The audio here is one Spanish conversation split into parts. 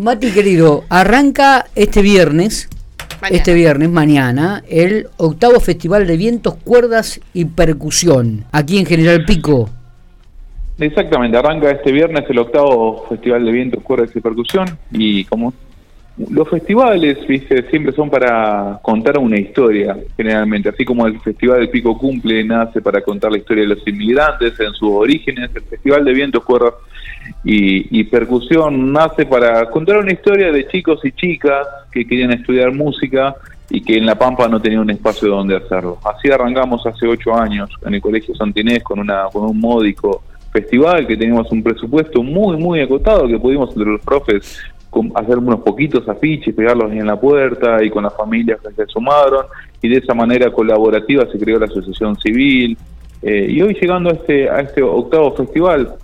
Mati querido, arranca este viernes, este viernes, mañana, el octavo Festival de Vientos, Cuerdas y Percusión, aquí en General Pico. Exactamente, arranca este viernes el octavo Festival de Vientos, Cuerdas y Percusión y como los festivales siempre son para contar una historia, generalmente, así como el Festival del Pico Cumple nace para contar la historia de los inmigrantes en sus orígenes, el Festival de Vientos, Cuerdas y, Percusión nace para contar una historia de chicos y chicas que querían estudiar música y que en La Pampa no tenían un espacio donde hacerlo. Así arrancamos hace ocho años en el Colegio Santinés con, una, con un módico festival que teníamos un presupuesto muy, muy acotado que pudimos entre los profes hacer unos poquitos afiches, pegarlos en la puerta y con las familias que se sumaron y de esa manera colaborativa se creó la asociación civil. Eh, y hoy llegando a este, a este octavo festival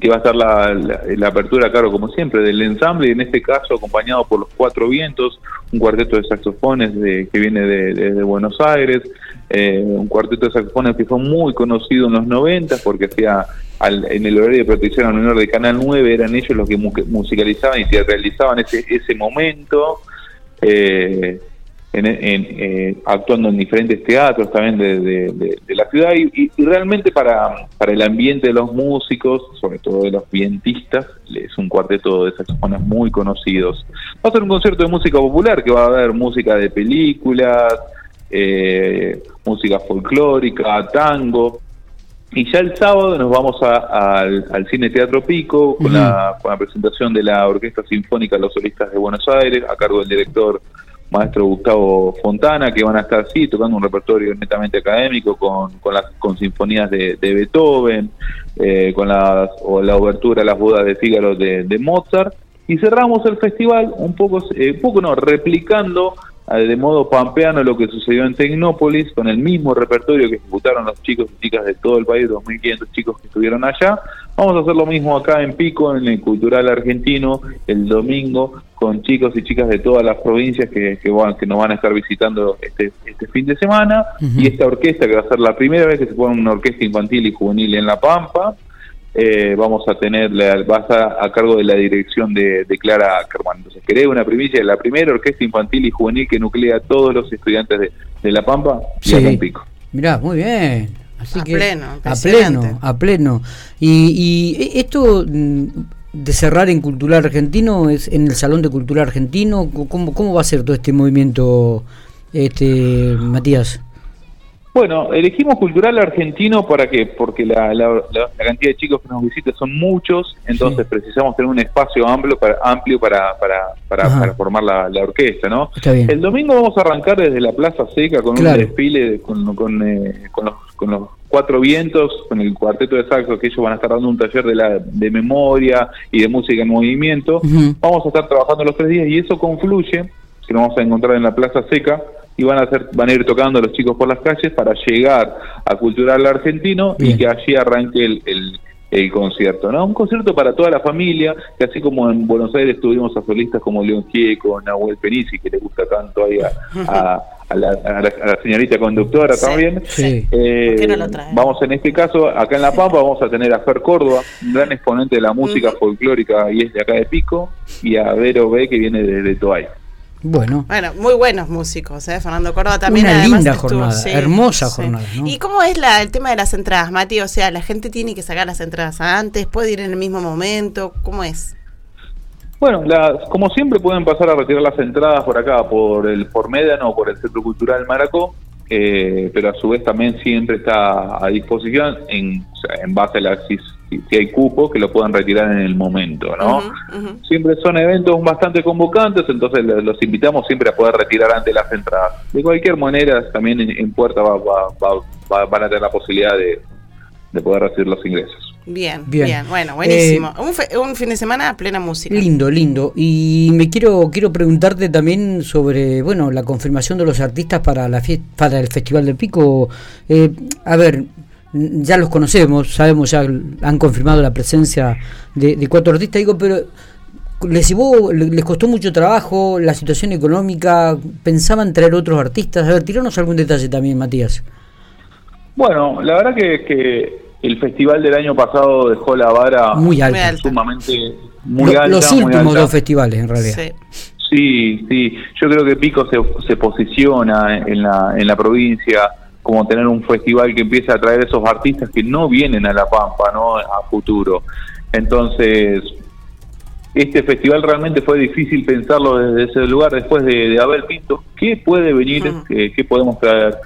que va a estar la, la, apertura, claro, como siempre, del ensamble, y en este caso acompañado por los Cuatro Vientos, un cuarteto de saxofones de, que viene de, de, Buenos Aires, eh, un cuarteto de saxofones que fue muy conocido en los 90 porque hacía en el horario de protección al menor de Canal 9, eran ellos los que musicalizaban y realizaban ese, ese momento. Eh, en, eh, actuando en diferentes teatros también de, la ciudad y, realmente para, para el ambiente de los músicos, sobre todo de los vientistas, es un cuarteto de saxofones muy conocidos. Va a ser un concierto de música popular que va a haber música de películas, eh, música folclórica, tango. Y ya el sábado nos vamos al, Cine Teatro Pico con, la, con la presentación de la Orquesta Sinfónica Los Solistas de Buenos Aires a cargo del director maestro Gustavo Fontana, que van a estar, sí, tocando un repertorio netamente académico con, con, las, con sinfonías de, Beethoven, eh, con las, o la obertura a las bodas de Fígaro de, Mozart, y cerramos el festival un poco, eh, poco no, replicando de modo pampeano lo que sucedió en Tecnópolis, con el mismo repertorio que ejecutaron los chicos y chicas de todo el país, 2.500 chicos que estuvieron allá. Vamos a hacer lo mismo acá en Pico, en el Cultural Argentino, el domingo, con chicos y chicas de todas las provincias que, que, van, que nos van a estar visitando este, este fin de semana. Y esta orquesta, que va a ser la primera vez que se pone una orquesta infantil y juvenil en La Pampa, eh, vamos a tener, va a estar a cargo de la dirección de, Clara Ackerman. Entonces, querés una primicia, la primera orquesta infantil y juvenil que nuclea a todos los estudiantes de, La Pampa y sí. Pico. Mirá, muy bien. Así a pleno, a pleno, a pleno. Y, y esto mm, de cerrar en Cultural Argentino es en el Salón de Cultura Argentino. ¿Cómo, cómo va a ser todo este movimiento, este Matías? Bueno, elegimos cultural argentino para qué? Porque la, la, cantidad de chicos que nos visitan son muchos, entonces precisamos tener un espacio amplio para amplio para, para, para, formar la, orquesta, ¿no? El domingo vamos a arrancar desde la Plaza Seca con un desfile con, con, eh, con, los, con los cuatro vientos, con el cuarteto de saxo, que ellos van a estar dando un taller de, la, de memoria y de música en movimiento. Vamos a estar trabajando los tres días y eso confluye, que nos vamos a encontrar en la Plaza Seca, y van a hacer van a ir tocando los chicos por las calles para llegar a Cultural Argentino y que allí arranque el, el, concierto, ¿no? Un concierto para toda la familia, que así como en Buenos Aires tuvimos a solistas como León Gieco, Nahuel Penisi, que le gusta tanto ahí a, a, la, señorita conductora también. Eh, vamos en este caso, acá en La Pampa, vamos a tener a Fer Córdoba, un gran exponente de la música folclórica y es de acá de Pico, y a Vero B, que viene desde Toay. Bueno. Bueno, muy buenos músicos, ¿eh? Fernando Córdoba también. Una linda jornada, hermosa jornada. ¿Y cómo es la, el tema de las entradas, Mati? O sea, la gente tiene que sacar las entradas antes, puede ir en el mismo momento, ¿cómo es? Bueno, las, como siempre pueden pasar a retirar las entradas por acá, por el por Médano o por el Centro Cultural Maracó, eh, pero a su vez también siempre está a disposición en, en base a la si, hay cupo, que lo puedan retirar en el momento, ¿no? Siempre son eventos bastante convocantes, entonces los invitamos siempre a poder retirar antes las entradas. De cualquier manera, también en, Puerta va, va, van a tener la posibilidad de, poder recibir los ingresos. Bien, bien, bueno, buenísimo. Eh, un, fin de semana a plena música. Lindo, lindo. Y me quiero quiero preguntarte también sobre, bueno, la confirmación de los artistas para la para el Festival del Pico. Eh, a ver, ya los conocemos, sabemos, ya han confirmado la presencia de, cuatro artistas, digo, pero les les costó mucho trabajo, la situación económica, pensaban traer otros artistas. A ver, tiranos algún detalle también, Matías. Bueno, la verdad que, el festival del año pasado dejó la vara muy alta, sumamente muy alta. Los últimos dos festivales, en realidad. Sí. Sí, sí, yo creo que Pico se, se posiciona en la, en la provincia como tener un festival que empiece a atraer esos artistas que no vienen a La Pampa, ¿no? A futuro. Entonces, este festival realmente fue difícil pensarlo desde ese lugar después de, haber visto qué puede venir, qué, podemos traer.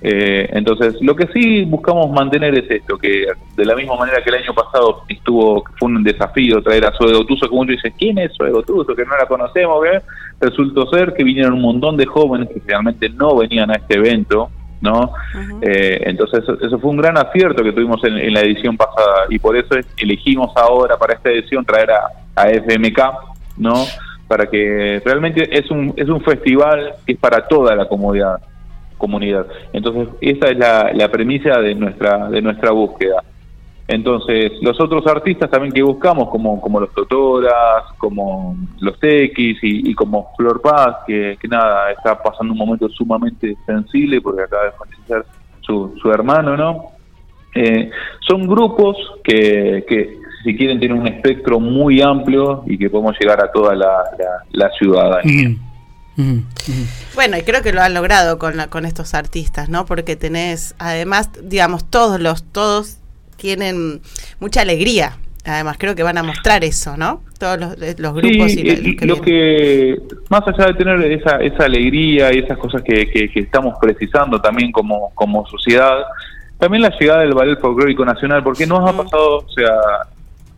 Eh, entonces, lo que sí buscamos mantener es esto, que de la misma manera que el año pasado estuvo, fue un desafío traer a Zoe Gotuso, como uno dice, ¿quién es Zoe Gotuso? Que no la conocemos, resultó ser que vinieron un montón de jóvenes que realmente no venían a este evento, ¿no? Eh, entonces eso fue un gran acierto que tuvimos en, la edición pasada y por eso elegimos ahora para esta edición traer a, a FMK, ¿no? Para que realmente es un, es un festival que es para toda la comunidad comunidad. Entonces, esa es la, la premisa de nuestra, de nuestra búsqueda. Entonces, los otros artistas también que buscamos, como, como los Totoras, como los X y, como Flor Paz, que, nada, está pasando un momento sumamente sensible porque acaba de fallecer su, su hermano, ¿no? Eh, son grupos que, que, si quieren, tienen un espectro muy amplio y que podemos llegar a toda la, la, ciudadanía. Bueno, y creo que lo han logrado con, con estos artistas, ¿no? Porque tenés, además, digamos, todos los, todos tienen mucha alegría. Además, creo que van a mostrar eso, ¿no? Todos los, eh, grupos y eh, lo que más allá de tener esa, esa alegría y esas cosas que, que, estamos precisando también como, como sociedad, también la llegada del ballet folclórico nacional, porque nos ha pasado, o sea,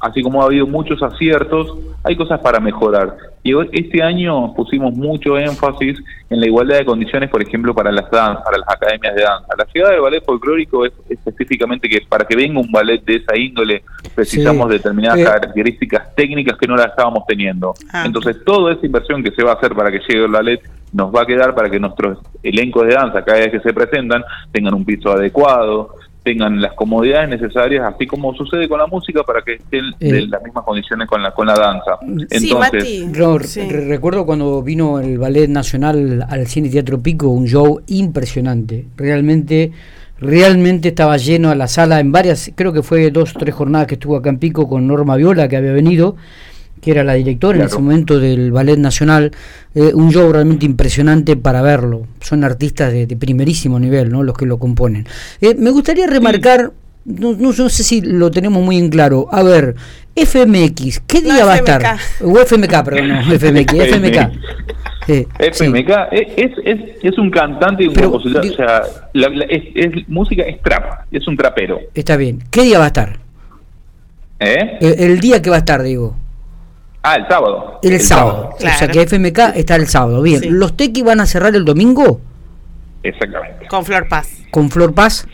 así como ha habido muchos aciertos, hay cosas para mejorar. Y este año pusimos mucho énfasis en la igualdad de condiciones, por ejemplo, para las danzas, para las academias de danza. La llegada del ballet folclórico es específicamente que para que venga un ballet de esa índole precisamos determinadas características técnicas que no las estábamos teniendo. Ah. Entonces, toda esa inversión que se va a hacer para que llegue el ballet nos va a quedar para que nuestros elencos de danza, cada vez que se presentan, tengan un piso adecuado, tengan las comodidades necesarias, así como sucede con la música, para que estén en eh, las mismas condiciones con la con la danza. Entonces, recuerdo cuando vino el Ballet Nacional al Cine Teatro Pico, un show impresionante, realmente realmente estaba lleno a la sala en varias, creo que fue dos o tres jornadas que estuvo acá en Pico con Norma Viola que había venido que era la directora en ese momento del Ballet Nacional, eh, un show realmente impresionante para verlo. Son artistas de, primerísimo nivel, ¿no? Los que lo componen. Eh, me gustaría remarcar, no, no, sé si lo tenemos muy en claro. A ver, FMX, ¿qué día va a estar? O FMK, perdón, no, FMX, FMK. Eh, FMK es, es, es, un cantante y un compositor, o sea, es, música es trap, es un trapero. Está bien. ¿Qué día va a estar? ¿Eh? el día que va a estar, digo. Ah, el sábado. El, sábado. O sea que FMK está el sábado. Bien, ¿los Tequi van a cerrar el domingo? Exactamente. Con Flor Paz. ¿Con Flor Paz?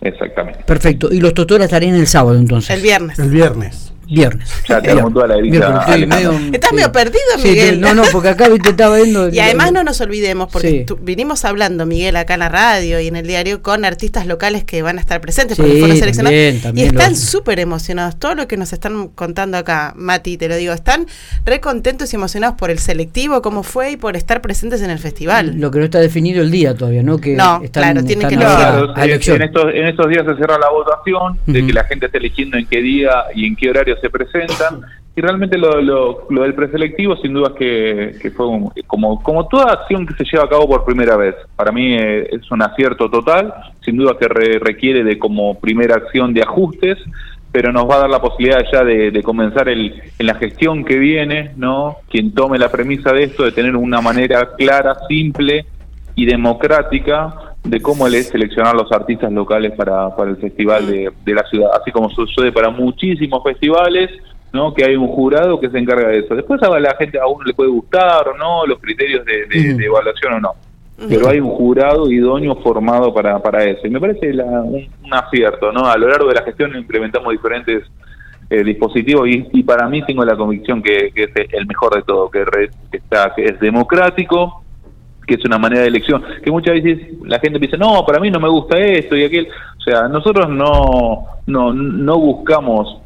Exactamente. Perfecto. ¿Y los Totora estarían el sábado entonces? El viernes. El viernes viernes. Ya tenemos toda la medio, Estás medio perdido, Miguel. no, no, porque acá te estaba viendo. y además no nos olvidemos, porque vinimos hablando, Miguel, acá en la radio y en el diario, con artistas locales que van a estar presentes, porque fueron seleccionados. y están súper emocionados. Todo lo que nos están contando acá, Mati, te lo digo, están re contentos y emocionados por el selectivo, cómo fue y por estar presentes en el festival. Lo que no está definido el día todavía, ¿no? Que no, claro, que claro, en, estos, en estos días se cierra la votación, de que la gente esté eligiendo en qué día y en qué horario se presentan. Y realmente lo, del preselectivo sin duda que, que fue como, como toda acción que se lleva a cabo por primera vez. Para mí eh, es un acierto total, sin duda que requiere de como primera acción de ajustes, pero nos va a dar la posibilidad ya de, comenzar el, en la gestión que viene, ¿no? Quien tome la premisa de esto, de tener una manera clara, simple y democrática de cómo es seleccionar los artistas locales para, para el festival de, de, la ciudad, así como sucede para muchísimos festivales, ¿no? que hay un jurado que se encarga de eso. Después a la gente a uno le puede gustar o no, los criterios de, de, evaluación o no, pero hay un jurado idóneo formado para, para eso. Y me parece un, acierto, ¿no? A lo largo de la gestión implementamos diferentes eh, dispositivos y, y, para mí tengo la convicción que, que, es el mejor de todo, que, está, que es democrático, que es una manera de elección, que muchas veces la gente dice, no, para mí no me gusta esto y aquel, o sea, nosotros no, no, no buscamos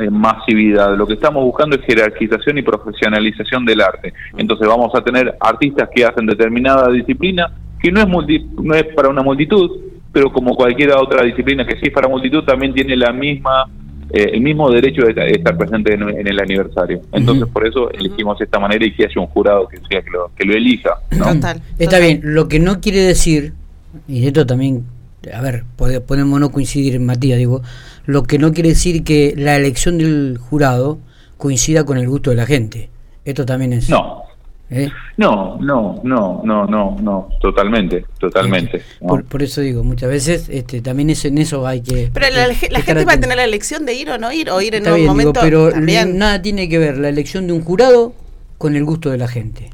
eh, masividad, lo que estamos buscando es jerarquización y profesionalización del arte, entonces vamos a tener artistas que hacen determinada disciplina, que no es, multi, no es para una multitud, pero como cualquier otra disciplina que sí es para multitud, también tiene la misma eh, el mismo derecho de, estar presente en, el aniversario. Entonces, por eso elegimos esta manera y que haya un jurado que sea que lo, que lo elija. Está bien, lo que no quiere decir, y esto también, a ver, podemos no coincidir, en Matías, digo, lo que no quiere decir que la elección del jurado coincida con el gusto de la gente. Esto también es. No, ¿Eh? No, no, no, no, no, no, totalmente, totalmente. Por, eso digo, muchas veces este, también es, en eso hay que... Pero la, gente va a tener la elección de ir o no ir, o ir en un momento... pero nada tiene que ver la elección de un jurado con el gusto de la gente.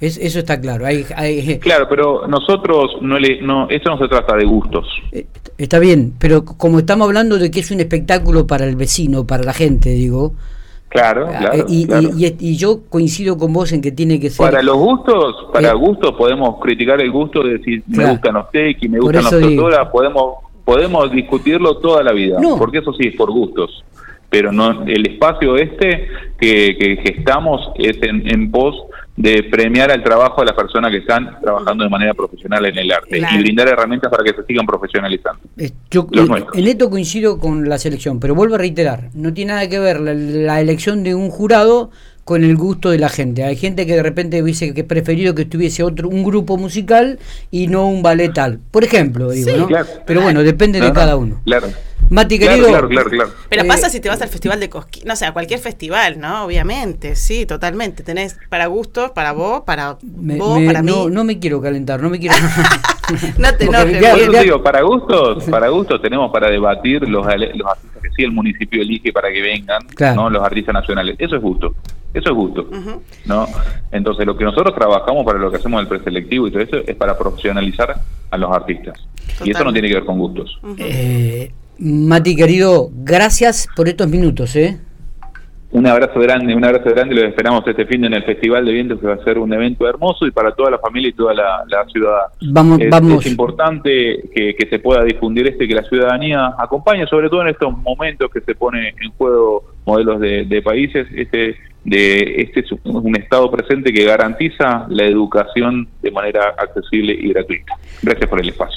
Es, eso está claro. Hay, hay, claro, pero nosotros no le, no, eso no se trata de gustos. Eh, está bien, pero como estamos hablando de que es un espectáculo para el vecino, para la gente, digo, Claro, ah, claro, y, Y, yo coincido con vos en que tiene que ser. Para los gustos, para eh, gustos podemos criticar el gusto de decir me gustan los y me gustan los doctoras, podemos podemos discutirlo toda la vida, porque eso sí es por gustos. Pero no el espacio este que, que gestamos es en, en pos de premiar al trabajo de las personas que están trabajando de manera profesional en el arte y brindar herramientas para que se sigan profesionalizando. Eh, yo, en esto coincido con la selección, pero vuelvo a reiterar, no tiene nada que ver la, elección de un jurado con el gusto de la gente. Hay gente que de repente dice que es preferido que estuviese otro un grupo musical y no un ballet tal. Por ejemplo, digo, ¿no? Pero bueno, depende de cada uno. Claro. Mati, querido. Claro, claro, claro. Pero eh, pasa si te vas al festival de Cosquín, no sé, a cualquier festival, ¿no? Obviamente, sí, totalmente. Tenés para gustos, para vos, para vos, para mí. No, me quiero calentar, no me quiero. no te enojes. Yo digo, para gustos, para gustos tenemos para debatir los, los artistas que sí el municipio elige para que vengan, ¿no? Los artistas nacionales. Eso es gusto. Eso es gusto, ¿no? Entonces, lo que nosotros trabajamos para lo que hacemos el preselectivo y todo eso es para profesionalizar a los artistas. Y eso no tiene que ver con gustos. eh, Mati, querido, gracias por estos minutos, ¿eh? Un abrazo grande, un abrazo grande. Los esperamos este fin de en el Festival de Vientos, que va a ser un evento hermoso y para toda la familia y toda la, ciudad. Vamos, es, vamos. es importante que, se pueda difundir este, que la ciudadanía acompañe, sobre todo en estos momentos que se pone en juego modelos de, países. Este, de, este es un Estado presente que garantiza la educación de manera accesible y gratuita. Gracias por el espacio.